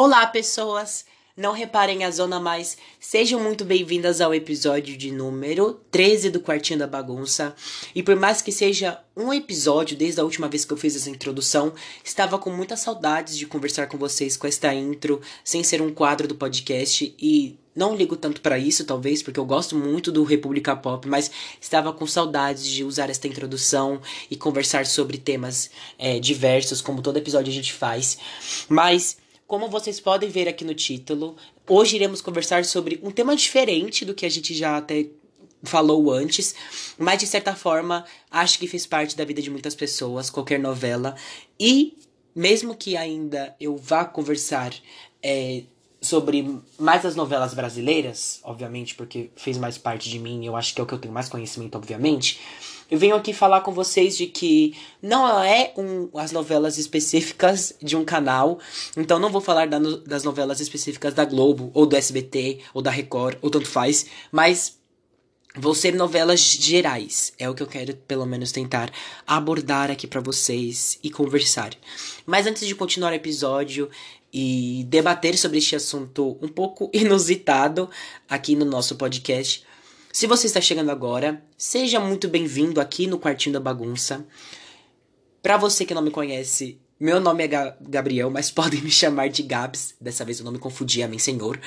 Olá, pessoas! Não reparem a zona mais. Sejam muito bem-vindas ao episódio de número 13 do Quartinho da Bagunça. E por mais que seja um episódio desde a última vez que eu fiz essa introdução, estava com muitas saudades de conversar com vocês com esta intro, sem ser um quadro do podcast e não ligo tanto para isso, talvez, porque eu gosto muito do República Pop, mas estava com saudades de usar esta introdução e conversar sobre temas é, diversos, como todo episódio a gente faz. Mas como vocês podem ver aqui no título, hoje iremos conversar sobre um tema diferente do que a gente já até falou antes, mas de certa forma acho que fez parte da vida de muitas pessoas, qualquer novela. E mesmo que ainda eu vá conversar é, sobre mais as novelas brasileiras, obviamente, porque fez mais parte de mim, eu acho que é o que eu tenho mais conhecimento, obviamente. Eu venho aqui falar com vocês de que não é um, as novelas específicas de um canal, então não vou falar da, das novelas específicas da Globo, ou do SBT, ou da Record, ou tanto faz, mas vão ser novelas gerais. É o que eu quero, pelo menos, tentar abordar aqui para vocês e conversar. Mas antes de continuar o episódio, e debater sobre este assunto um pouco inusitado aqui no nosso podcast. Se você está chegando agora, seja muito bem-vindo aqui no Quartinho da Bagunça. Para você que não me conhece, meu nome é Gabriel, mas podem me chamar de Gabs. Dessa vez eu não me confundi, amém, senhor.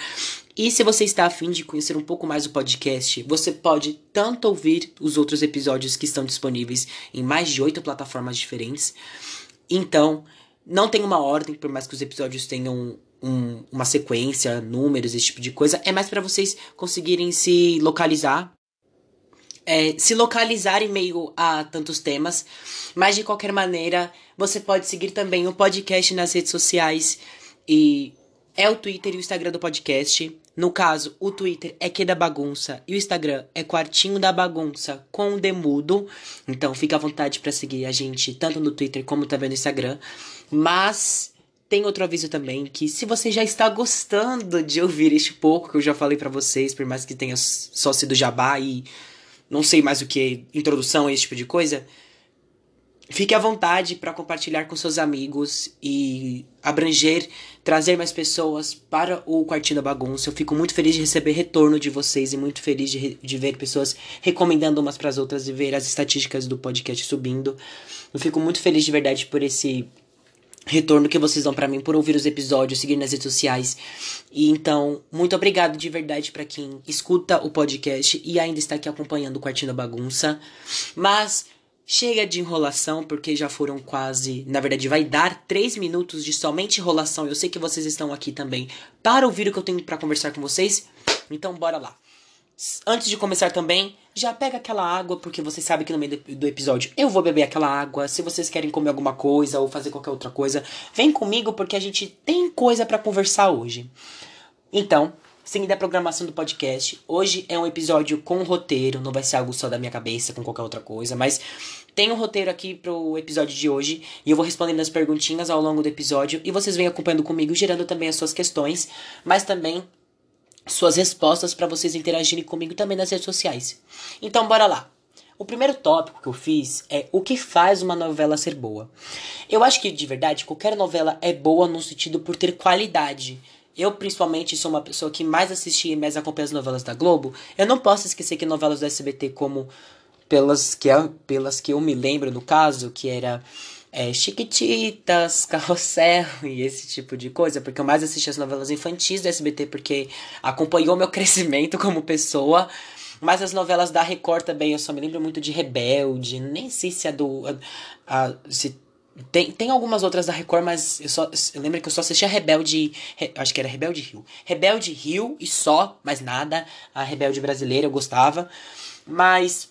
E se você está afim de conhecer um pouco mais o podcast, você pode tanto ouvir os outros episódios que estão disponíveis em mais de oito plataformas diferentes. Então, não tem uma ordem, por mais que os episódios tenham um, uma sequência, números, esse tipo de coisa. É mais para vocês conseguirem se localizar. É, se localizar em meio a tantos temas. Mas de qualquer maneira, você pode seguir também o podcast nas redes sociais. E é o Twitter e o Instagram do podcast. No caso, o Twitter é que da bagunça e o Instagram é quartinho da bagunça com o demudo. Então fica à vontade para seguir a gente tanto no Twitter como também no Instagram. Mas tem outro aviso também que se você já está gostando de ouvir este pouco que eu já falei para vocês, por mais que tenha só sido jabá e não sei mais o que, introdução esse tipo de coisa, Fique à vontade para compartilhar com seus amigos e abranger, trazer mais pessoas para o Quartinho da Bagunça. Eu fico muito feliz de receber retorno de vocês e muito feliz de, de ver pessoas recomendando umas para as outras e ver as estatísticas do podcast subindo. Eu fico muito feliz de verdade por esse retorno que vocês dão para mim por ouvir os episódios, seguir nas redes sociais. E então, muito obrigado de verdade para quem escuta o podcast e ainda está aqui acompanhando o Quartinho da Bagunça. Mas Chega de enrolação, porque já foram quase. Na verdade, vai dar três minutos de somente enrolação. Eu sei que vocês estão aqui também para ouvir o que eu tenho para conversar com vocês. Então, bora lá. Antes de começar também, já pega aquela água, porque você sabe que no meio do episódio eu vou beber aquela água. Se vocês querem comer alguma coisa ou fazer qualquer outra coisa, vem comigo porque a gente tem coisa para conversar hoje. Então, seguindo a programação do podcast, hoje é um episódio com roteiro, não vai ser algo só da minha cabeça, com qualquer outra coisa, mas tem um roteiro aqui pro episódio de hoje e eu vou respondendo as perguntinhas ao longo do episódio e vocês vêm acompanhando comigo, gerando também as suas questões, mas também suas respostas para vocês interagirem comigo também nas redes sociais. Então, bora lá. O primeiro tópico que eu fiz é o que faz uma novela ser boa. Eu acho que de verdade qualquer novela é boa no sentido por ter qualidade. Eu, principalmente, sou uma pessoa que mais assistia e mais acompanha as novelas da Globo. Eu não posso esquecer que novelas do SBT como pelas que, pelas que eu me lembro no caso, que era é, Chiquititas, Carrossel e esse tipo de coisa, porque eu mais assisti as novelas infantis do SBT porque acompanhou meu crescimento como pessoa. Mas as novelas da Record também, eu só me lembro muito de Rebelde, nem sei se é do. A, a, se tem, tem algumas outras da Record, mas eu só eu lembro que eu só assistia Rebelde. Re, acho que era Rebelde Rio. Rebelde Rio e só, mais nada. A Rebelde brasileira eu gostava. Mas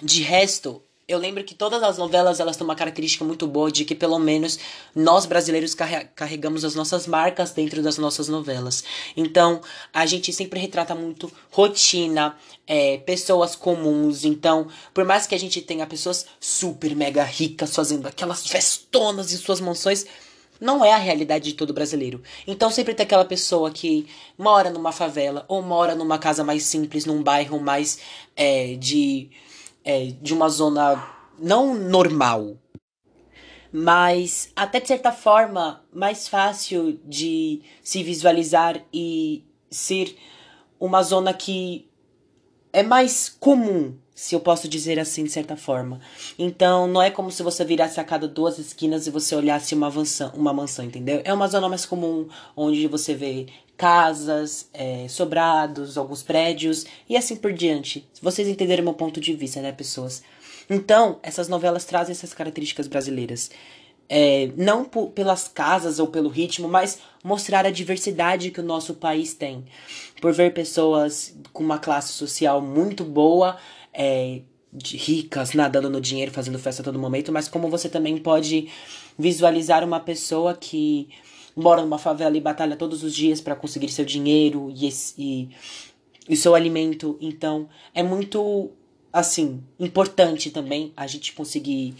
de resto, eu lembro que todas as novelas elas têm uma característica muito boa de que pelo menos nós brasileiros carregamos as nossas marcas dentro das nossas novelas. Então a gente sempre retrata muito rotina, é, pessoas comuns. Então, por mais que a gente tenha pessoas super mega ricas fazendo aquelas festonas em suas mansões, não é a realidade de todo brasileiro. Então sempre tem aquela pessoa que mora numa favela ou mora numa casa mais simples, num bairro mais é, de é, de uma zona não normal, mas até de certa forma mais fácil de se visualizar e ser uma zona que é mais comum, se eu posso dizer assim de certa forma. Então, não é como se você virasse a cada duas esquinas e você olhasse uma mansão, uma mansão, entendeu? É uma zona mais comum, onde você vê casas, é, sobrados, alguns prédios e assim por diante. Vocês entenderem meu ponto de vista, né, pessoas? Então, essas novelas trazem essas características brasileiras. É, não pelas casas ou pelo ritmo, mas mostrar a diversidade que o nosso país tem. Por ver pessoas com uma classe social muito boa, é, ricas, nadando no dinheiro, fazendo festa a todo momento, mas como você também pode visualizar uma pessoa que mora numa favela e batalha todos os dias para conseguir seu dinheiro e, e, e seu alimento. Então, é muito, assim, importante também a gente conseguir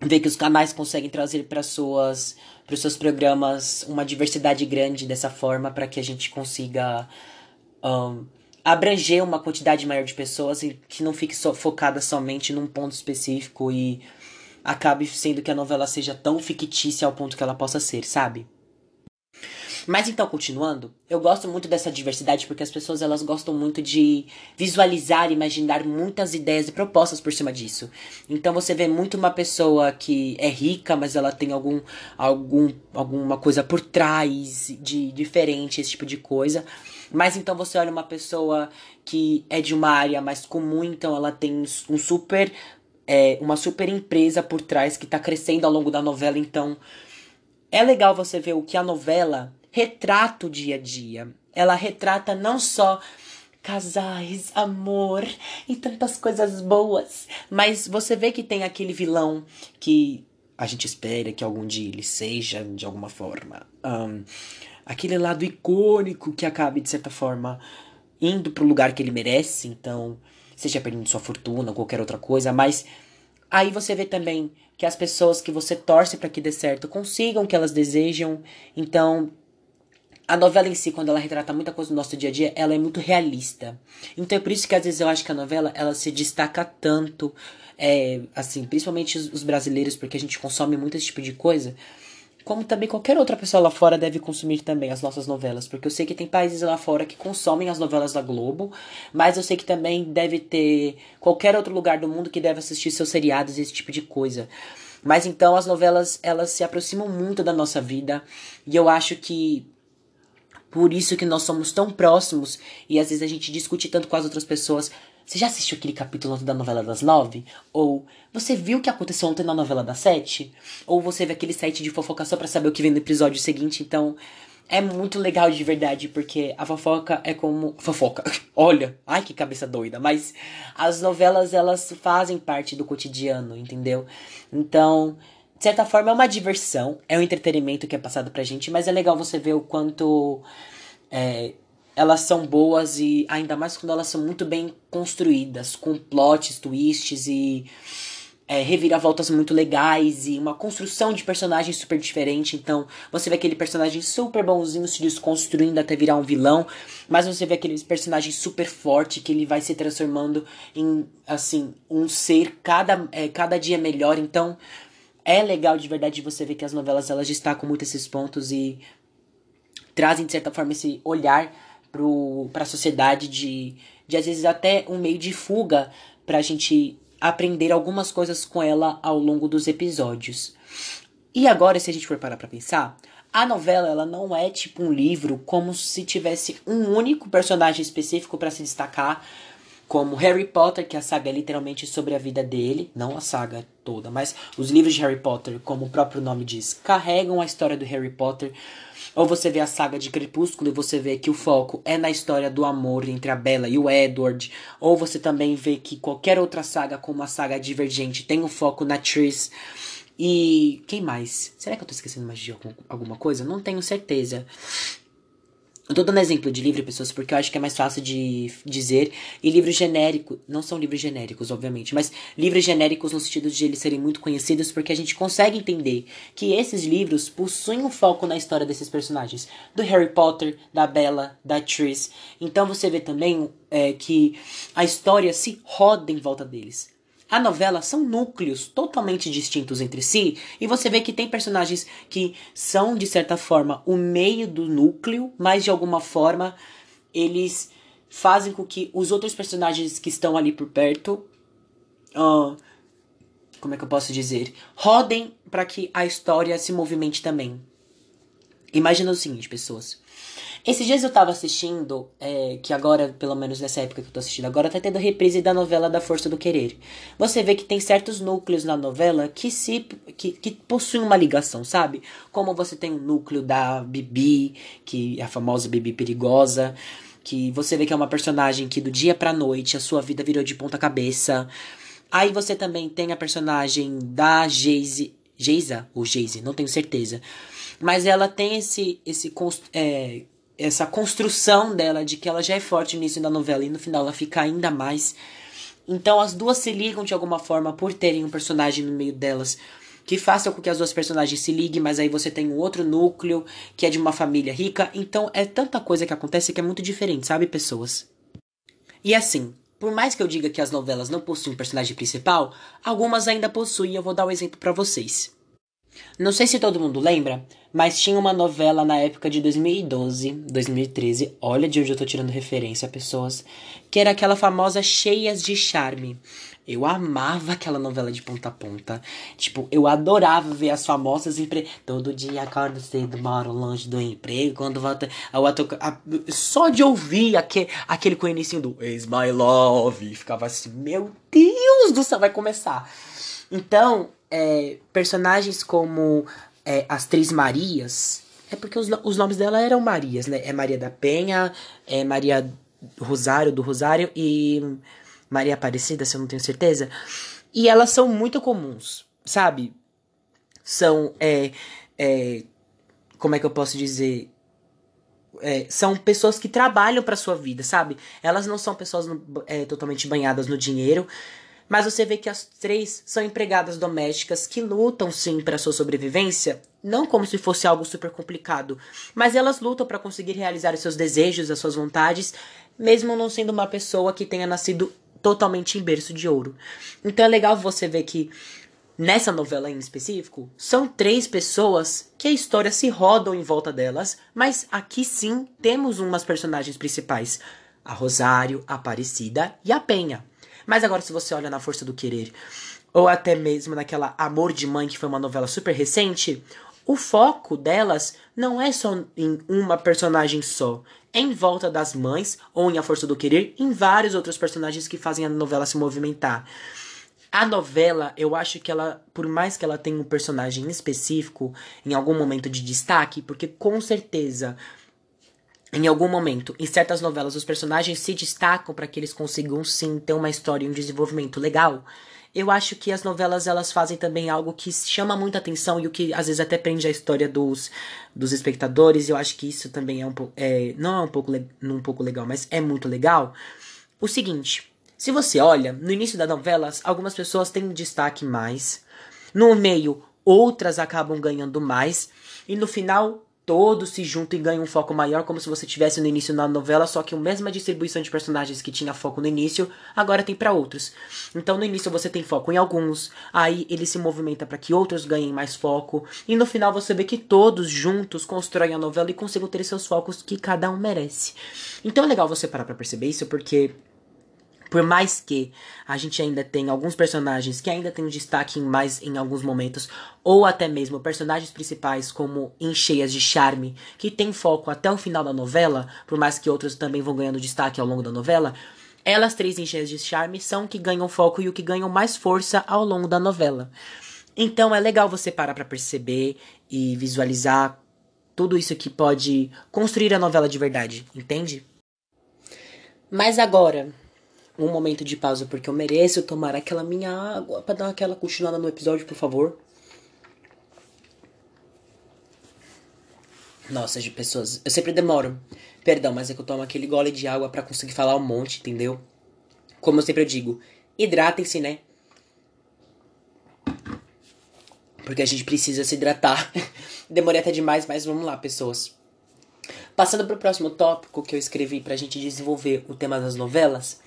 ver que os canais conseguem trazer para suas para os seus programas uma diversidade grande dessa forma para que a gente consiga um, abranger uma quantidade maior de pessoas e que não fique so, focada somente num ponto específico e acabe sendo que a novela seja tão fictícia ao ponto que ela possa ser, sabe? Mas então, continuando, eu gosto muito dessa diversidade porque as pessoas elas gostam muito de visualizar imaginar muitas ideias e propostas por cima disso. Então você vê muito uma pessoa que é rica, mas ela tem algum, algum alguma coisa por trás de diferente, esse tipo de coisa. Mas então você olha uma pessoa que é de uma área mais comum, então ela tem um super é, uma super empresa por trás que está crescendo ao longo da novela, então é legal você ver o que a novela retrata o dia a dia. Ela retrata não só casais, amor e tantas coisas boas, mas você vê que tem aquele vilão que a gente espera que algum dia ele seja de alguma forma. Um, aquele lado icônico que acabe, de certa forma, indo pro lugar que ele merece, então, seja perdendo sua fortuna ou qualquer outra coisa, mas aí você vê também que as pessoas que você torce para que dê certo consigam o que elas desejam, então a novela em si, quando ela retrata muita coisa do nosso dia a dia, ela é muito realista. Então é por isso que às vezes eu acho que a novela ela se destaca tanto, é, assim, principalmente os brasileiros, porque a gente consome muito esse tipo de coisa. Como também qualquer outra pessoa lá fora deve consumir também as nossas novelas. Porque eu sei que tem países lá fora que consomem as novelas da Globo. Mas eu sei que também deve ter qualquer outro lugar do mundo que deve assistir seus seriados e esse tipo de coisa. Mas então as novelas, elas se aproximam muito da nossa vida. E eu acho que por isso que nós somos tão próximos e às vezes a gente discute tanto com as outras pessoas. Você já assistiu aquele capítulo da novela das nove? Ou você viu o que aconteceu ontem na novela das sete? Ou você vê aquele site de fofoca só pra saber o que vem no episódio seguinte? Então, é muito legal de verdade, porque a fofoca é como. Fofoca. Olha, ai que cabeça doida. Mas as novelas, elas fazem parte do cotidiano, entendeu? Então, de certa forma, é uma diversão, é um entretenimento que é passado pra gente, mas é legal você ver o quanto é, elas são boas e ainda mais quando elas são muito bem construídas, com plots, twists e é, reviravoltas muito legais e uma construção de personagens super diferente. Então, você vê aquele personagem super bonzinho se desconstruindo até virar um vilão, mas você vê aquele personagem super forte que ele vai se transformando em, assim, um ser cada, é, cada dia melhor. Então, é legal de verdade você ver que as novelas elas destacam muito esses pontos e trazem de certa forma esse olhar para a sociedade de, de às vezes até um meio de fuga para a gente aprender algumas coisas com ela ao longo dos episódios. E agora, se a gente for parar para pensar, a novela ela não é tipo um livro como se tivesse um único personagem específico para se destacar, como Harry Potter, que a saga é literalmente sobre a vida dele, não a saga toda, mas os livros de Harry Potter, como o próprio nome diz, carregam a história do Harry Potter. Ou você vê a saga de Crepúsculo e você vê que o foco é na história do amor entre a Bella e o Edward. Ou você também vê que qualquer outra saga, como a saga Divergente, tem o um foco na Triss. E quem mais? Será que eu tô esquecendo mais de alguma coisa? Não tenho certeza. Eu tô dando exemplo de livro, pessoas, porque eu acho que é mais fácil de dizer. E livros genéricos, não são livros genéricos, obviamente, mas livros genéricos no sentido de eles serem muito conhecidos, porque a gente consegue entender que esses livros possuem um foco na história desses personagens. Do Harry Potter, da Bella, da Triss. Então você vê também é, que a história se roda em volta deles. A novela são núcleos totalmente distintos entre si, e você vê que tem personagens que são, de certa forma, o meio do núcleo, mas de alguma forma eles fazem com que os outros personagens que estão ali por perto. Uh, como é que eu posso dizer? Rodem para que a história se movimente também. Imagina o seguinte, pessoas. Esses dias eu tava assistindo, é, que agora, pelo menos nessa época que eu tô assistindo agora, tá tendo reprise da novela da Força do Querer. Você vê que tem certos núcleos na novela que se que, que possuem uma ligação, sabe? Como você tem o núcleo da Bibi, que é a famosa Bibi perigosa, que você vê que é uma personagem que do dia pra noite a sua vida virou de ponta cabeça. Aí você também tem a personagem da Geise, Geisa ou Geise, não tenho certeza. Mas ela tem esse esse é, essa construção dela de que ela já é forte no início da novela e no final ela fica ainda mais. Então as duas se ligam de alguma forma por terem um personagem no meio delas que faça com que as duas personagens se liguem, mas aí você tem um outro núcleo que é de uma família rica. Então é tanta coisa que acontece que é muito diferente, sabe, pessoas? E assim, por mais que eu diga que as novelas não possuem personagem principal, algumas ainda possuem, eu vou dar um exemplo para vocês. Não sei se todo mundo lembra, mas tinha uma novela na época de 2012, 2013, olha de onde eu tô tirando referência, pessoas, que era aquela famosa Cheias de Charme. Eu amava aquela novela de ponta a ponta. Tipo, eu adorava ver as famosas empre... Todo dia acordo cedo, moro longe do emprego. Quando volta. A, a, só de ouvir aquele, aquele com o início do Is My Love. Ficava assim, meu Deus do céu, vai começar. Então, é, personagens como é, as Três Marias, é porque os, os nomes dela eram Marias, né? É Maria da Penha, é Maria Rosário do Rosário e Maria Aparecida, se eu não tenho certeza. E elas são muito comuns, sabe? São, é, é, como é que eu posso dizer? É, são pessoas que trabalham para sua vida, sabe? Elas não são pessoas é, totalmente banhadas no dinheiro, mas você vê que as três são empregadas domésticas que lutam sim para sua sobrevivência, não como se fosse algo super complicado, mas elas lutam para conseguir realizar os seus desejos, as suas vontades, mesmo não sendo uma pessoa que tenha nascido totalmente em berço de ouro. Então é legal você ver que nessa novela em específico, são três pessoas que a história se rodam em volta delas, mas aqui sim temos umas personagens principais: a Rosário, a Aparecida e a Penha. Mas agora, se você olha na Força do Querer, ou até mesmo naquela Amor de Mãe, que foi uma novela super recente, o foco delas não é só em uma personagem só. É em volta das mães, ou em A Força do Querer, em vários outros personagens que fazem a novela se movimentar. A novela, eu acho que ela, por mais que ela tenha um personagem específico em algum momento de destaque, porque com certeza em algum momento, em certas novelas, os personagens se destacam para que eles consigam sim ter uma história e um desenvolvimento legal. Eu acho que as novelas elas fazem também algo que chama muita atenção e o que às vezes até prende a história dos, dos espectadores. Eu acho que isso também é um pouco. É, não é um pouco, um pouco legal, mas é muito legal. O seguinte: se você olha, no início das novelas, algumas pessoas têm destaque mais. No meio, outras acabam ganhando mais. E no final, todos se juntam e ganham um foco maior, como se você tivesse no início na novela, só que a mesma distribuição de personagens que tinha foco no início, agora tem para outros. Então no início você tem foco em alguns, aí ele se movimenta para que outros ganhem mais foco, e no final você vê que todos juntos constroem a novela e conseguem ter seus focos que cada um merece. Então é legal você parar para perceber isso, porque por mais que a gente ainda tenha alguns personagens que ainda têm um destaque mais em alguns momentos, ou até mesmo personagens principais como em Cheias de Charme, que tem foco até o final da novela, por mais que outros também vão ganhando destaque ao longo da novela, elas três em Cheias de Charme são que ganham foco e o que ganham mais força ao longo da novela. Então é legal você parar para perceber e visualizar tudo isso que pode construir a novela de verdade, entende? Mas agora, um momento de pausa porque eu mereço tomar aquela minha água para dar aquela continuada no episódio, por favor. Nossa, de pessoas, eu sempre demoro. Perdão, mas é que eu tomo aquele gole de água para conseguir falar um monte, entendeu? Como eu sempre digo, hidratem-se, né? Porque a gente precisa se hidratar. Demorei até demais, mas vamos lá, pessoas. Passando para o próximo tópico que eu escrevi pra gente desenvolver o tema das novelas,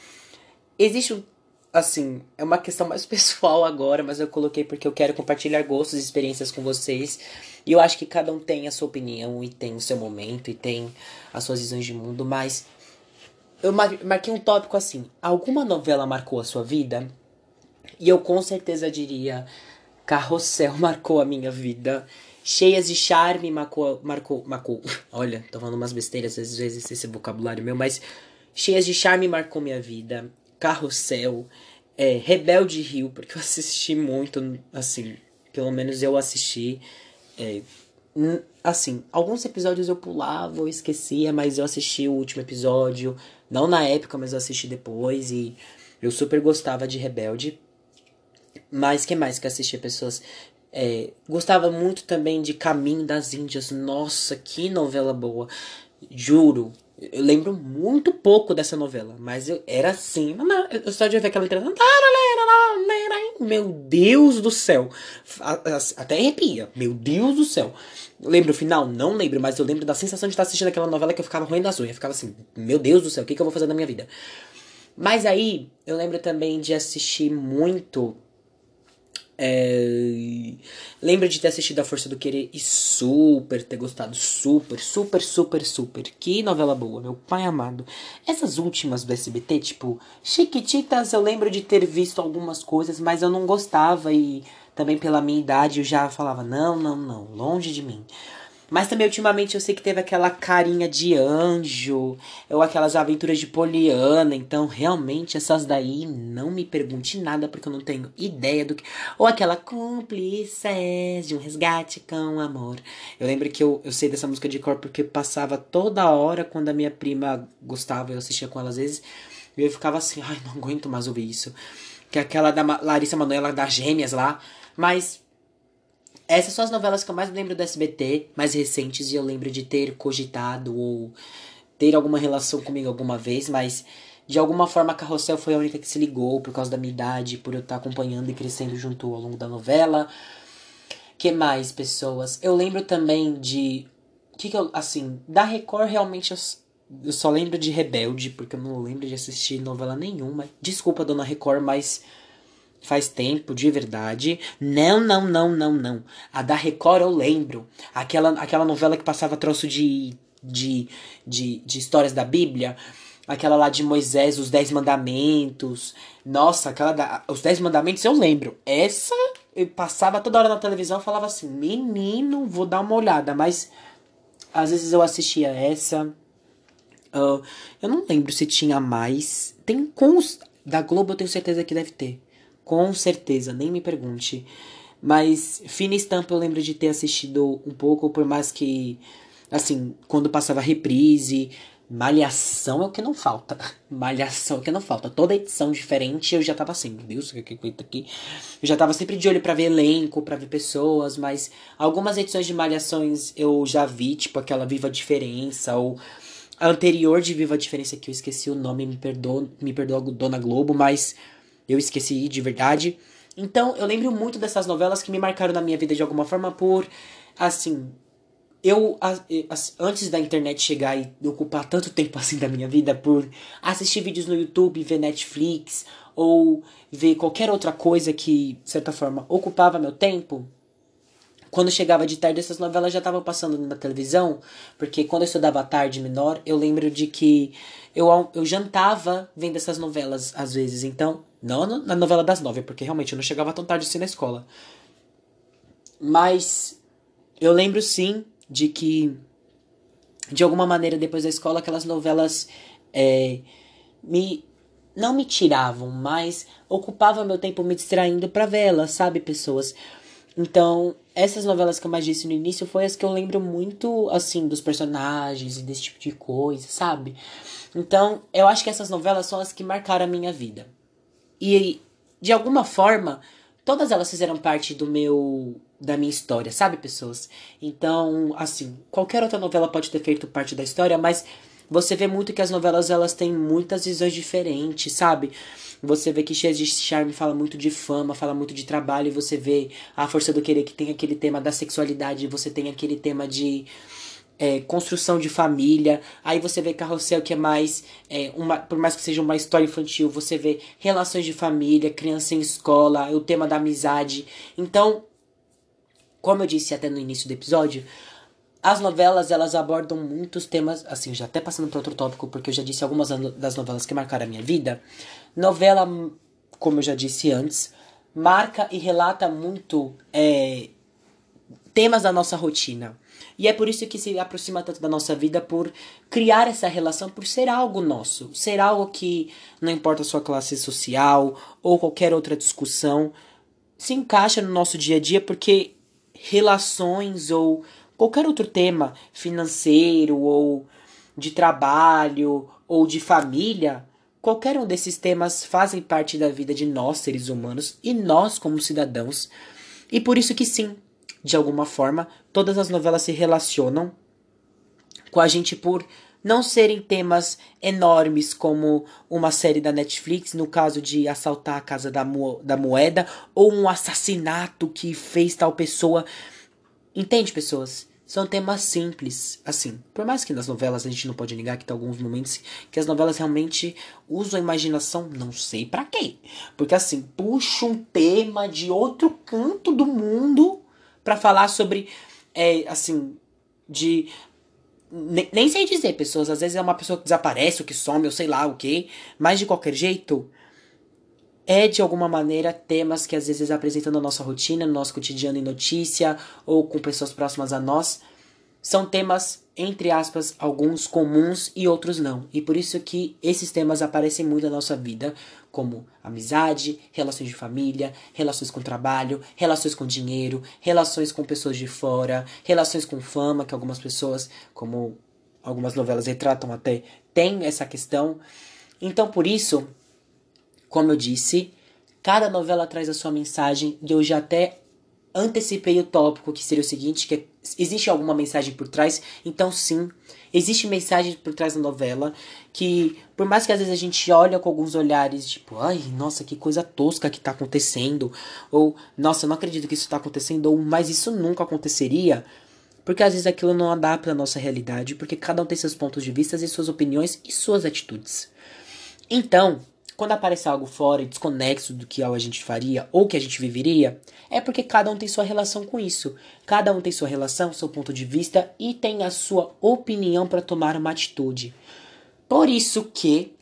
Existe assim, é uma questão mais pessoal agora, mas eu coloquei porque eu quero compartilhar gostos e experiências com vocês. E eu acho que cada um tem a sua opinião e tem o seu momento e tem as suas visões de mundo, mas eu marquei um tópico assim: alguma novela marcou a sua vida? E eu com certeza diria: Carrossel marcou a minha vida. Cheias de charme marcou, marcou, marcou. Olha, tô falando umas besteiras às vezes esse vocabulário meu, mas Cheias de charme marcou minha vida. Carrossel, é, Rebelde Rio, porque eu assisti muito, assim, pelo menos eu assisti. É, assim, alguns episódios eu pulava ou esquecia, mas eu assisti o último episódio, não na época, mas eu assisti depois e eu super gostava de Rebelde. Mas que mais que assistia pessoas é, gostava muito também de Caminho das Índias. Nossa, que novela boa. Juro, eu lembro muito pouco dessa novela, mas eu era assim. Eu só de ver aquela letra. Meu Deus do céu. Até arrepia. Meu Deus do céu. lembro o final? Não lembro, mas eu lembro da sensação de estar assistindo aquela novela que eu ficava ruim das unhas. Eu ficava assim, meu Deus do céu, o que, que eu vou fazer na minha vida? Mas aí, eu lembro também de assistir muito é... Lembro de ter assistido A Força do Querer e super ter gostado. Super, super, super, super. Que novela boa, meu pai amado. Essas últimas do SBT, tipo, Chiquititas, eu lembro de ter visto algumas coisas, mas eu não gostava e também pela minha idade eu já falava: não, não, não, longe de mim. Mas também ultimamente eu sei que teve aquela carinha de anjo, ou aquelas aventuras de Poliana, então realmente essas daí não me pergunte nada porque eu não tenho ideia do que. Ou aquela cúmplices de um resgate com amor. Eu lembro que eu, eu sei dessa música de cor porque passava toda hora quando a minha prima gostava, eu assistia com ela às vezes, e eu ficava assim, ai, não aguento mais ouvir isso. Que é aquela da Larissa Manoela das gêmeas lá, mas essas são as novelas que eu mais lembro do SBT, mais recentes, e eu lembro de ter cogitado ou ter alguma relação comigo alguma vez, mas de alguma forma a Carrossel foi a única que se ligou por causa da minha idade, por eu estar acompanhando e crescendo junto ao longo da novela. Que mais, pessoas? Eu lembro também de. que, que eu. Assim, da Record realmente eu, eu só lembro de Rebelde, porque eu não lembro de assistir novela nenhuma. Desculpa, dona Record, mas faz tempo, de verdade. Não, não, não, não, não. A da Record eu lembro. Aquela, aquela novela que passava troço de, de, de, de histórias da Bíblia. Aquela lá de Moisés, os Dez Mandamentos. Nossa, aquela da. Os Dez Mandamentos eu lembro. Essa eu passava toda hora na televisão falava assim: menino, vou dar uma olhada. Mas às vezes eu assistia essa. Uh, eu não lembro se tinha mais. Tem com. Da Globo eu tenho certeza que deve ter. Com certeza, nem me pergunte. Mas Fina Estampa eu lembro de ter assistido um pouco, por mais que, assim, quando passava reprise, Malhação é o que não falta. Malhação é o que não falta. Toda edição diferente eu já tava assim, meu Deus, o que que aqui? Eu já tava sempre de olho para ver elenco, para ver pessoas, mas algumas edições de Malhações eu já vi, tipo aquela Viva Diferença, ou a anterior de Viva Diferença que eu esqueci o nome, me perdoa, me perdoa Dona Globo, mas eu esqueci de verdade. Então, eu lembro muito dessas novelas que me marcaram na minha vida de alguma forma por, assim, eu, antes da internet chegar e ocupar tanto tempo assim da minha vida por assistir vídeos no YouTube, ver Netflix ou ver qualquer outra coisa que, de certa forma, ocupava meu tempo, quando chegava de tarde, essas novelas já estavam passando na televisão, porque quando eu estudava tarde menor, eu lembro de que eu, eu jantava vendo essas novelas às vezes. Então, não na novela das nove, porque realmente eu não chegava tão tarde assim na escola. Mas eu lembro sim de que, de alguma maneira, depois da escola, aquelas novelas é, me não me tiravam, mas ocupava meu tempo me distraindo para vê-las, sabe, pessoas? Então, essas novelas que eu mais disse no início foi as que eu lembro muito, assim, dos personagens e desse tipo de coisa, sabe? Então, eu acho que essas novelas são as que marcaram a minha vida. E, de alguma forma, todas elas fizeram parte do meu da minha história, sabe, pessoas? Então, assim, qualquer outra novela pode ter feito parte da história, mas você vê muito que as novelas elas têm muitas visões diferentes, sabe? Você vê que Cheias de Charme fala muito de fama, fala muito de trabalho, e você vê A Força do Querer que tem aquele tema da sexualidade, você tem aquele tema de é, construção de família. Aí você vê Carrossel, que é mais. É, uma, por mais que seja uma história infantil, você vê relações de família, criança em escola, o tema da amizade. Então, como eu disse até no início do episódio, as novelas elas abordam muitos temas, assim, já até passando para outro tópico, porque eu já disse algumas das novelas que marcaram a minha vida. Novela, como eu já disse antes, marca e relata muito é, temas da nossa rotina. E é por isso que se aproxima tanto da nossa vida, por criar essa relação, por ser algo nosso, ser algo que não importa a sua classe social ou qualquer outra discussão, se encaixa no nosso dia a dia, porque relações ou qualquer outro tema financeiro ou de trabalho ou de família, qualquer um desses temas fazem parte da vida de nós seres humanos e nós como cidadãos. E por isso que sim, de alguma forma, todas as novelas se relacionam com a gente por não serem temas enormes como uma série da Netflix, no caso de assaltar a casa da, mo da moeda, ou um assassinato que fez tal pessoa. Entende, pessoas? São temas simples, assim. Por mais que nas novelas a gente não pode negar que tem alguns momentos que as novelas realmente usam a imaginação, não sei para quê. Porque assim, puxa um tema de outro canto do mundo para falar sobre, é, assim, de. Nem, nem sei dizer, pessoas. Às vezes é uma pessoa que desaparece, ou que some, ou sei lá o que. Mas de qualquer jeito, é de alguma maneira temas que às vezes apresentam na nossa rotina, no nosso cotidiano em notícia, ou com pessoas próximas a nós. São temas entre aspas, alguns comuns e outros não. E por isso que esses temas aparecem muito na nossa vida, como amizade, relações de família, relações com trabalho, relações com dinheiro, relações com pessoas de fora, relações com fama, que algumas pessoas, como algumas novelas retratam até, tem essa questão. Então, por isso, como eu disse, cada novela traz a sua mensagem e eu já até antecipei o tópico, que seria o seguinte, que é, existe alguma mensagem por trás, então sim, existe mensagem por trás da novela, que por mais que às vezes a gente olha com alguns olhares, tipo, ai, nossa, que coisa tosca que tá acontecendo, ou, nossa, não acredito que isso tá acontecendo, ou, mas isso nunca aconteceria, porque às vezes aquilo não adapta à nossa realidade, porque cada um tem seus pontos de vista e suas opiniões e suas atitudes. Então, quando aparece algo fora e desconexo do que a gente faria ou que a gente viveria, é porque cada um tem sua relação com isso. Cada um tem sua relação, seu ponto de vista e tem a sua opinião para tomar uma atitude. Por isso que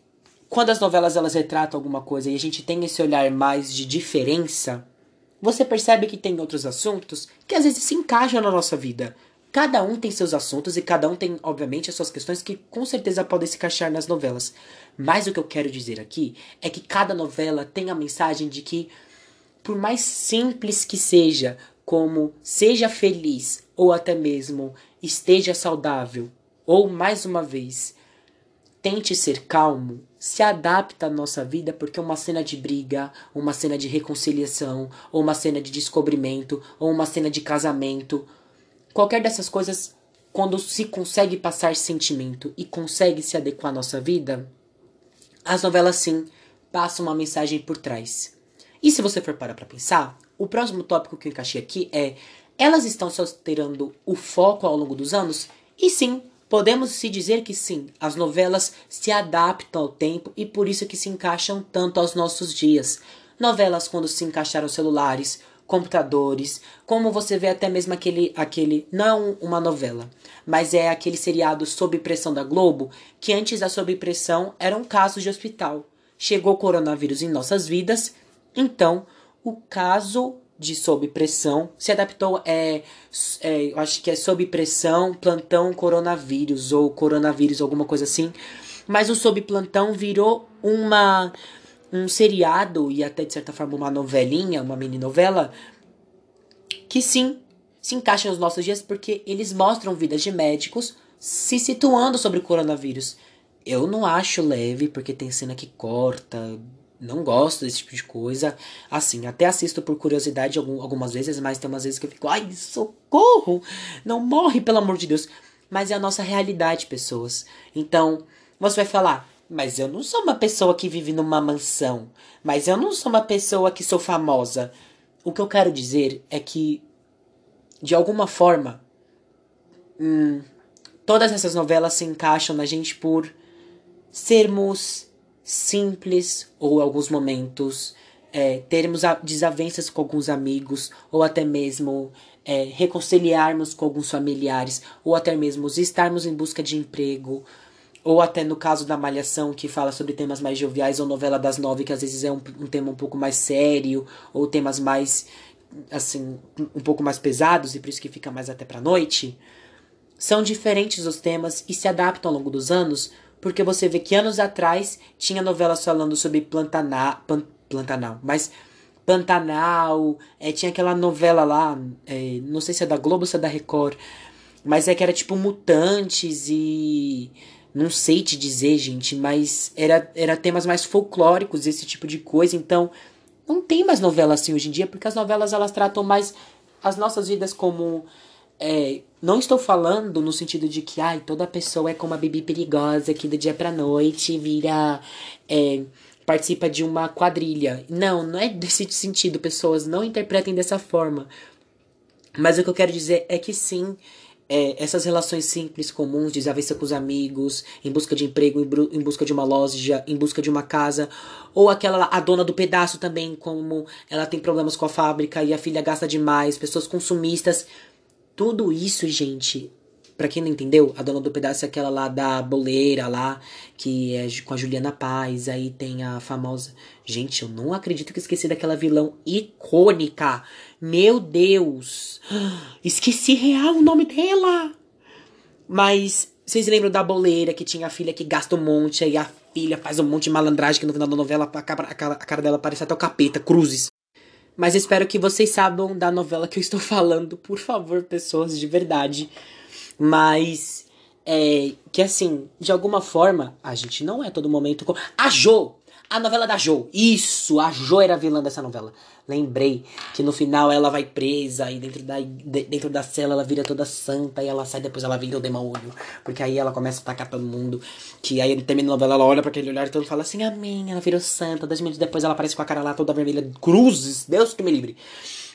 quando as novelas elas retratam alguma coisa e a gente tem esse olhar mais de diferença, você percebe que tem outros assuntos que às vezes se encaixam na nossa vida. Cada um tem seus assuntos e cada um tem, obviamente, as suas questões que com certeza podem se encaixar nas novelas. Mas o que eu quero dizer aqui é que cada novela tem a mensagem de que, por mais simples que seja, como seja feliz ou até mesmo esteja saudável, ou mais uma vez, tente ser calmo, se adapta à nossa vida, porque uma cena de briga, uma cena de reconciliação, ou uma cena de descobrimento, ou uma cena de casamento Qualquer dessas coisas, quando se consegue passar sentimento e consegue se adequar à nossa vida, as novelas sim passam uma mensagem por trás. E se você for parar para pensar, o próximo tópico que eu encaixei aqui é: elas estão se alterando o foco ao longo dos anos? E sim, podemos se dizer que sim, as novelas se adaptam ao tempo e por isso que se encaixam tanto aos nossos dias. Novelas quando se encaixaram celulares, computadores, como você vê até mesmo aquele, aquele não uma novela, mas é aquele seriado Sob Pressão da Globo, que antes da Sob Pressão eram casos de hospital. Chegou o coronavírus em nossas vidas, então o caso de sob pressão se adaptou é, é eu acho que é sob pressão plantão coronavírus ou coronavírus alguma coisa assim mas o sob plantão virou uma um seriado e até de certa forma uma novelinha, uma mini novela, que sim se encaixa nos nossos dias porque eles mostram vidas de médicos se situando sobre o coronavírus. Eu não acho leve porque tem cena que corta, não gosto desse tipo de coisa. Assim, até assisto por curiosidade algumas vezes, mas tem umas vezes que eu fico, ai, socorro! Não morre, pelo amor de Deus. Mas é a nossa realidade, pessoas. Então, você vai falar, mas eu não sou uma pessoa que vive numa mansão. Mas eu não sou uma pessoa que sou famosa. O que eu quero dizer é que, de alguma forma, hum, todas essas novelas se encaixam na gente por sermos simples ou alguns momentos é, termos desavenças com alguns amigos ou até mesmo é, reconciliarmos com alguns familiares ou até mesmo estarmos em busca de emprego ou até no caso da Malhação, que fala sobre temas mais joviais, ou novela das nove, que às vezes é um, um tema um pouco mais sério, ou temas mais, assim, um pouco mais pesados, e por isso que fica mais até pra noite. São diferentes os temas e se adaptam ao longo dos anos, porque você vê que anos atrás tinha novelas falando sobre Plantaná, pan, Plantanal, mas Pantanal, é, tinha aquela novela lá, é, não sei se é da Globo ou se é da Record, mas é que era tipo mutantes e não sei te dizer, gente, mas era, era temas mais folclóricos, esse tipo de coisa. Então, não tem mais novela assim hoje em dia, porque as novelas elas tratam mais as nossas vidas como. É, não estou falando no sentido de que ai, toda pessoa é como a Bibi perigosa que do dia pra noite vira. É, participa de uma quadrilha. Não, não é desse sentido. Pessoas não interpretem dessa forma. Mas o que eu quero dizer é que sim é, essas relações simples, comuns, desavença com os amigos, em busca de emprego, em, em, busca de uma loja, em busca de uma casa, ou aquela a dona do pedaço também, como ela tem problemas com a fábrica e a filha gasta demais, pessoas consumistas. Tudo isso, gente, Pra quem não entendeu, a dona do pedaço é aquela lá da boleira lá, que é com a Juliana Paz. Aí tem a famosa. Gente, eu não acredito que esqueci daquela vilão icônica. Meu Deus! Esqueci real o nome dela! Mas vocês lembram da boleira que tinha a filha que gasta um monte, aí a filha faz um monte de malandragem que no final da novela a cara, a cara dela parece até o capeta, cruzes. Mas espero que vocês saibam da novela que eu estou falando, por favor, pessoas de verdade. Mas é, que assim, de alguma forma, a gente não é todo momento. Com... A Jo! A novela da Jo. Isso! A Jo era a vilã dessa novela. Lembrei que no final ela vai presa e dentro da, dentro da cela ela vira toda santa e ela sai depois ela vira o demônio. Porque aí ela começa a atacar todo mundo. Que aí termina a novela, ela olha para aquele olhar e todo fala assim: Amém, ela virou santa. Dez minutos depois ela aparece com a cara lá toda vermelha. Cruzes, Deus que me livre.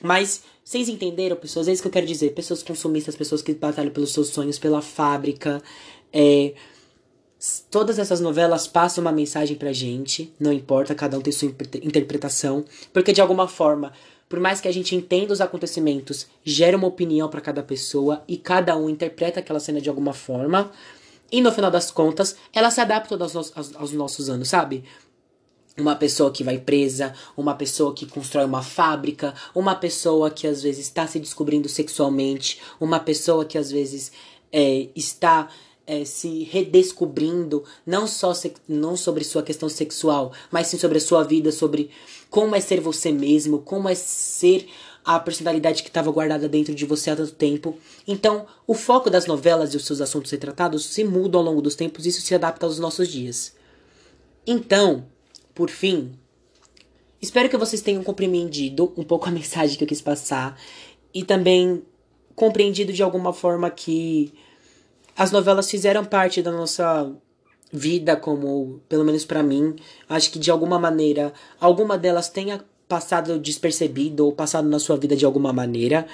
Mas vocês entenderam, pessoas? É isso que eu quero dizer. Pessoas consumistas, pessoas que batalham pelos seus sonhos, pela fábrica. É, todas essas novelas passam uma mensagem pra gente. Não importa, cada um tem sua interpretação. Porque de alguma forma, por mais que a gente entenda os acontecimentos, gera uma opinião para cada pessoa e cada um interpreta aquela cena de alguma forma. E no final das contas, ela se adapta aos, aos, aos nossos anos, sabe? Uma pessoa que vai presa, uma pessoa que constrói uma fábrica, uma pessoa que às vezes está se descobrindo sexualmente, uma pessoa que às vezes é, está é, se redescobrindo, não só não sobre sua questão sexual, mas sim sobre a sua vida, sobre como é ser você mesmo, como é ser a personalidade que estava guardada dentro de você há tanto tempo. Então, o foco das novelas e os seus assuntos retratados se muda ao longo dos tempos e isso se adapta aos nossos dias. Então, por fim, espero que vocês tenham compreendido um pouco a mensagem que eu quis passar e também compreendido de alguma forma que as novelas fizeram parte da nossa vida como, pelo menos para mim, acho que de alguma maneira, alguma delas tenha passado despercebido ou passado na sua vida de alguma maneira,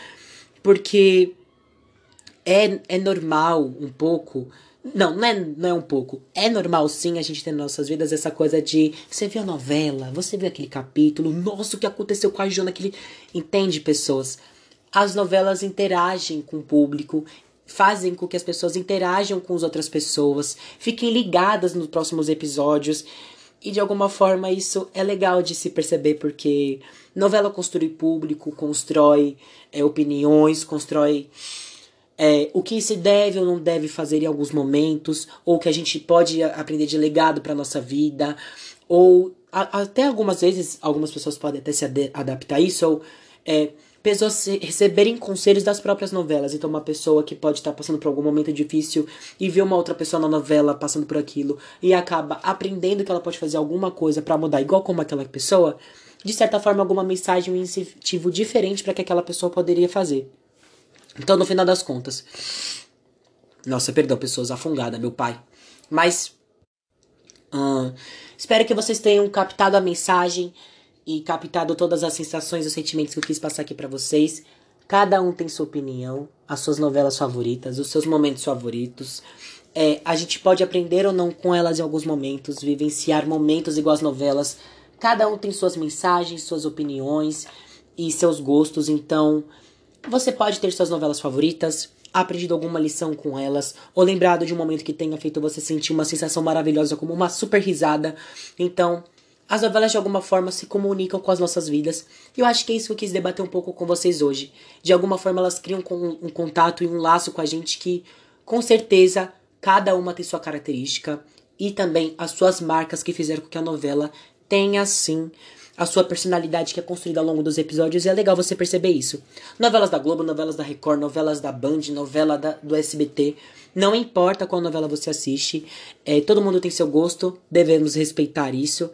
porque é, é normal um pouco não, não é, não é um pouco. É normal sim a gente ter nas nossas vidas essa coisa de. Você viu a novela, você viu aquele capítulo, nossa, o que aconteceu com a Jona, aquele. Entende, pessoas? As novelas interagem com o público, fazem com que as pessoas interajam com as outras pessoas, fiquem ligadas nos próximos episódios. E de alguma forma isso é legal de se perceber, porque novela constrói público, constrói é, opiniões, constrói é, o que se deve ou não deve fazer em alguns momentos, ou que a gente pode aprender de legado para nossa vida, ou a, até algumas vezes, algumas pessoas podem até se ad adaptar a isso, ou é, pessoas receberem conselhos das próprias novelas. Então, uma pessoa que pode estar passando por algum momento difícil e vê uma outra pessoa na novela passando por aquilo e acaba aprendendo que ela pode fazer alguma coisa para mudar, igual como aquela pessoa, de certa forma, alguma mensagem, um incentivo diferente para que aquela pessoa poderia fazer. Então, no final das contas. Nossa, perdão, pessoas afungada, meu pai. Mas. Espero que vocês tenham captado a mensagem e captado todas as sensações e os sentimentos que eu quis passar aqui para vocês. Cada um tem sua opinião, as suas novelas favoritas, os seus momentos favoritos. É, a gente pode aprender ou não com elas em alguns momentos, vivenciar momentos igual às novelas. Cada um tem suas mensagens, suas opiniões e seus gostos, então você pode ter suas novelas favoritas, aprendido alguma lição com elas, ou lembrado de um momento que tenha feito você sentir uma sensação maravilhosa, como uma super risada. Então, as novelas de alguma forma se comunicam com as nossas vidas. E eu acho que é isso que eu quis debater um pouco com vocês hoje. De alguma forma elas criam um contato e um laço com a gente que, com certeza, cada uma tem sua característica e também as suas marcas que fizeram com que a novela tenha sim a sua personalidade que é construída ao longo dos episódios e é legal você perceber isso. Novelas da Globo, novelas da Record, novelas da Band, novela da, do SBT. Não importa qual novela você assiste, é, todo mundo tem seu gosto, devemos respeitar isso.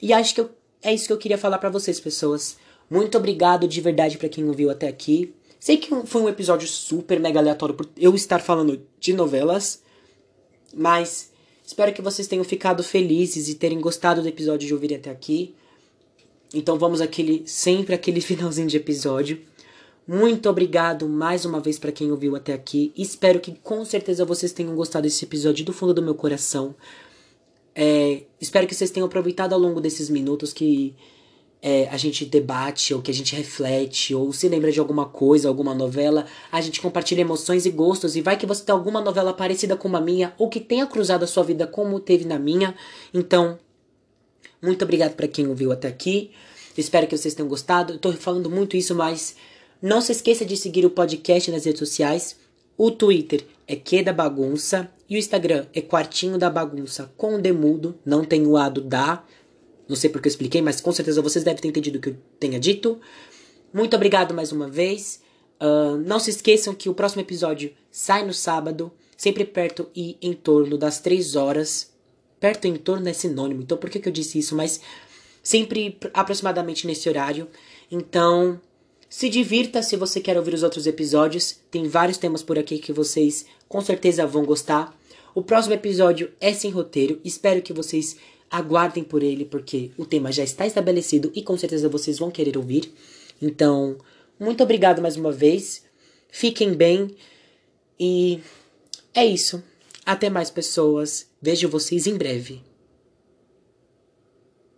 E acho que eu, é isso que eu queria falar para vocês, pessoas. Muito obrigado de verdade para quem ouviu até aqui. Sei que foi um episódio super mega aleatório por eu estar falando de novelas, mas espero que vocês tenham ficado felizes e terem gostado do episódio de ouvir até aqui. Então vamos aquele sempre aquele finalzinho de episódio. Muito obrigado mais uma vez para quem ouviu até aqui. Espero que com certeza vocês tenham gostado desse episódio do fundo do meu coração. É, espero que vocês tenham aproveitado ao longo desses minutos que é, a gente debate, ou que a gente reflete, ou se lembra de alguma coisa, alguma novela, a gente compartilha emoções e gostos, e vai que você tem alguma novela parecida com a minha, ou que tenha cruzado a sua vida como teve na minha. Então, muito obrigado para quem ouviu até aqui. Espero que vocês tenham gostado. Tô falando muito isso, mas não se esqueça de seguir o podcast nas redes sociais. O Twitter é que da bagunça e o Instagram é quartinho da bagunça com demudo, não tem o A do da. Não sei porque eu expliquei, mas com certeza vocês devem ter entendido o que eu tenha dito. Muito obrigado mais uma vez. Uh, não se esqueçam que o próximo episódio sai no sábado, sempre perto e em torno das 3 horas perto em torno é sinônimo, então por que, que eu disse isso? Mas sempre aproximadamente nesse horário. Então, se divirta se você quer ouvir os outros episódios. Tem vários temas por aqui que vocês com certeza vão gostar. O próximo episódio é sem roteiro. Espero que vocês aguardem por ele, porque o tema já está estabelecido e com certeza vocês vão querer ouvir. Então, muito obrigado mais uma vez. Fiquem bem e é isso. Até mais, pessoas. Vejo vocês em breve.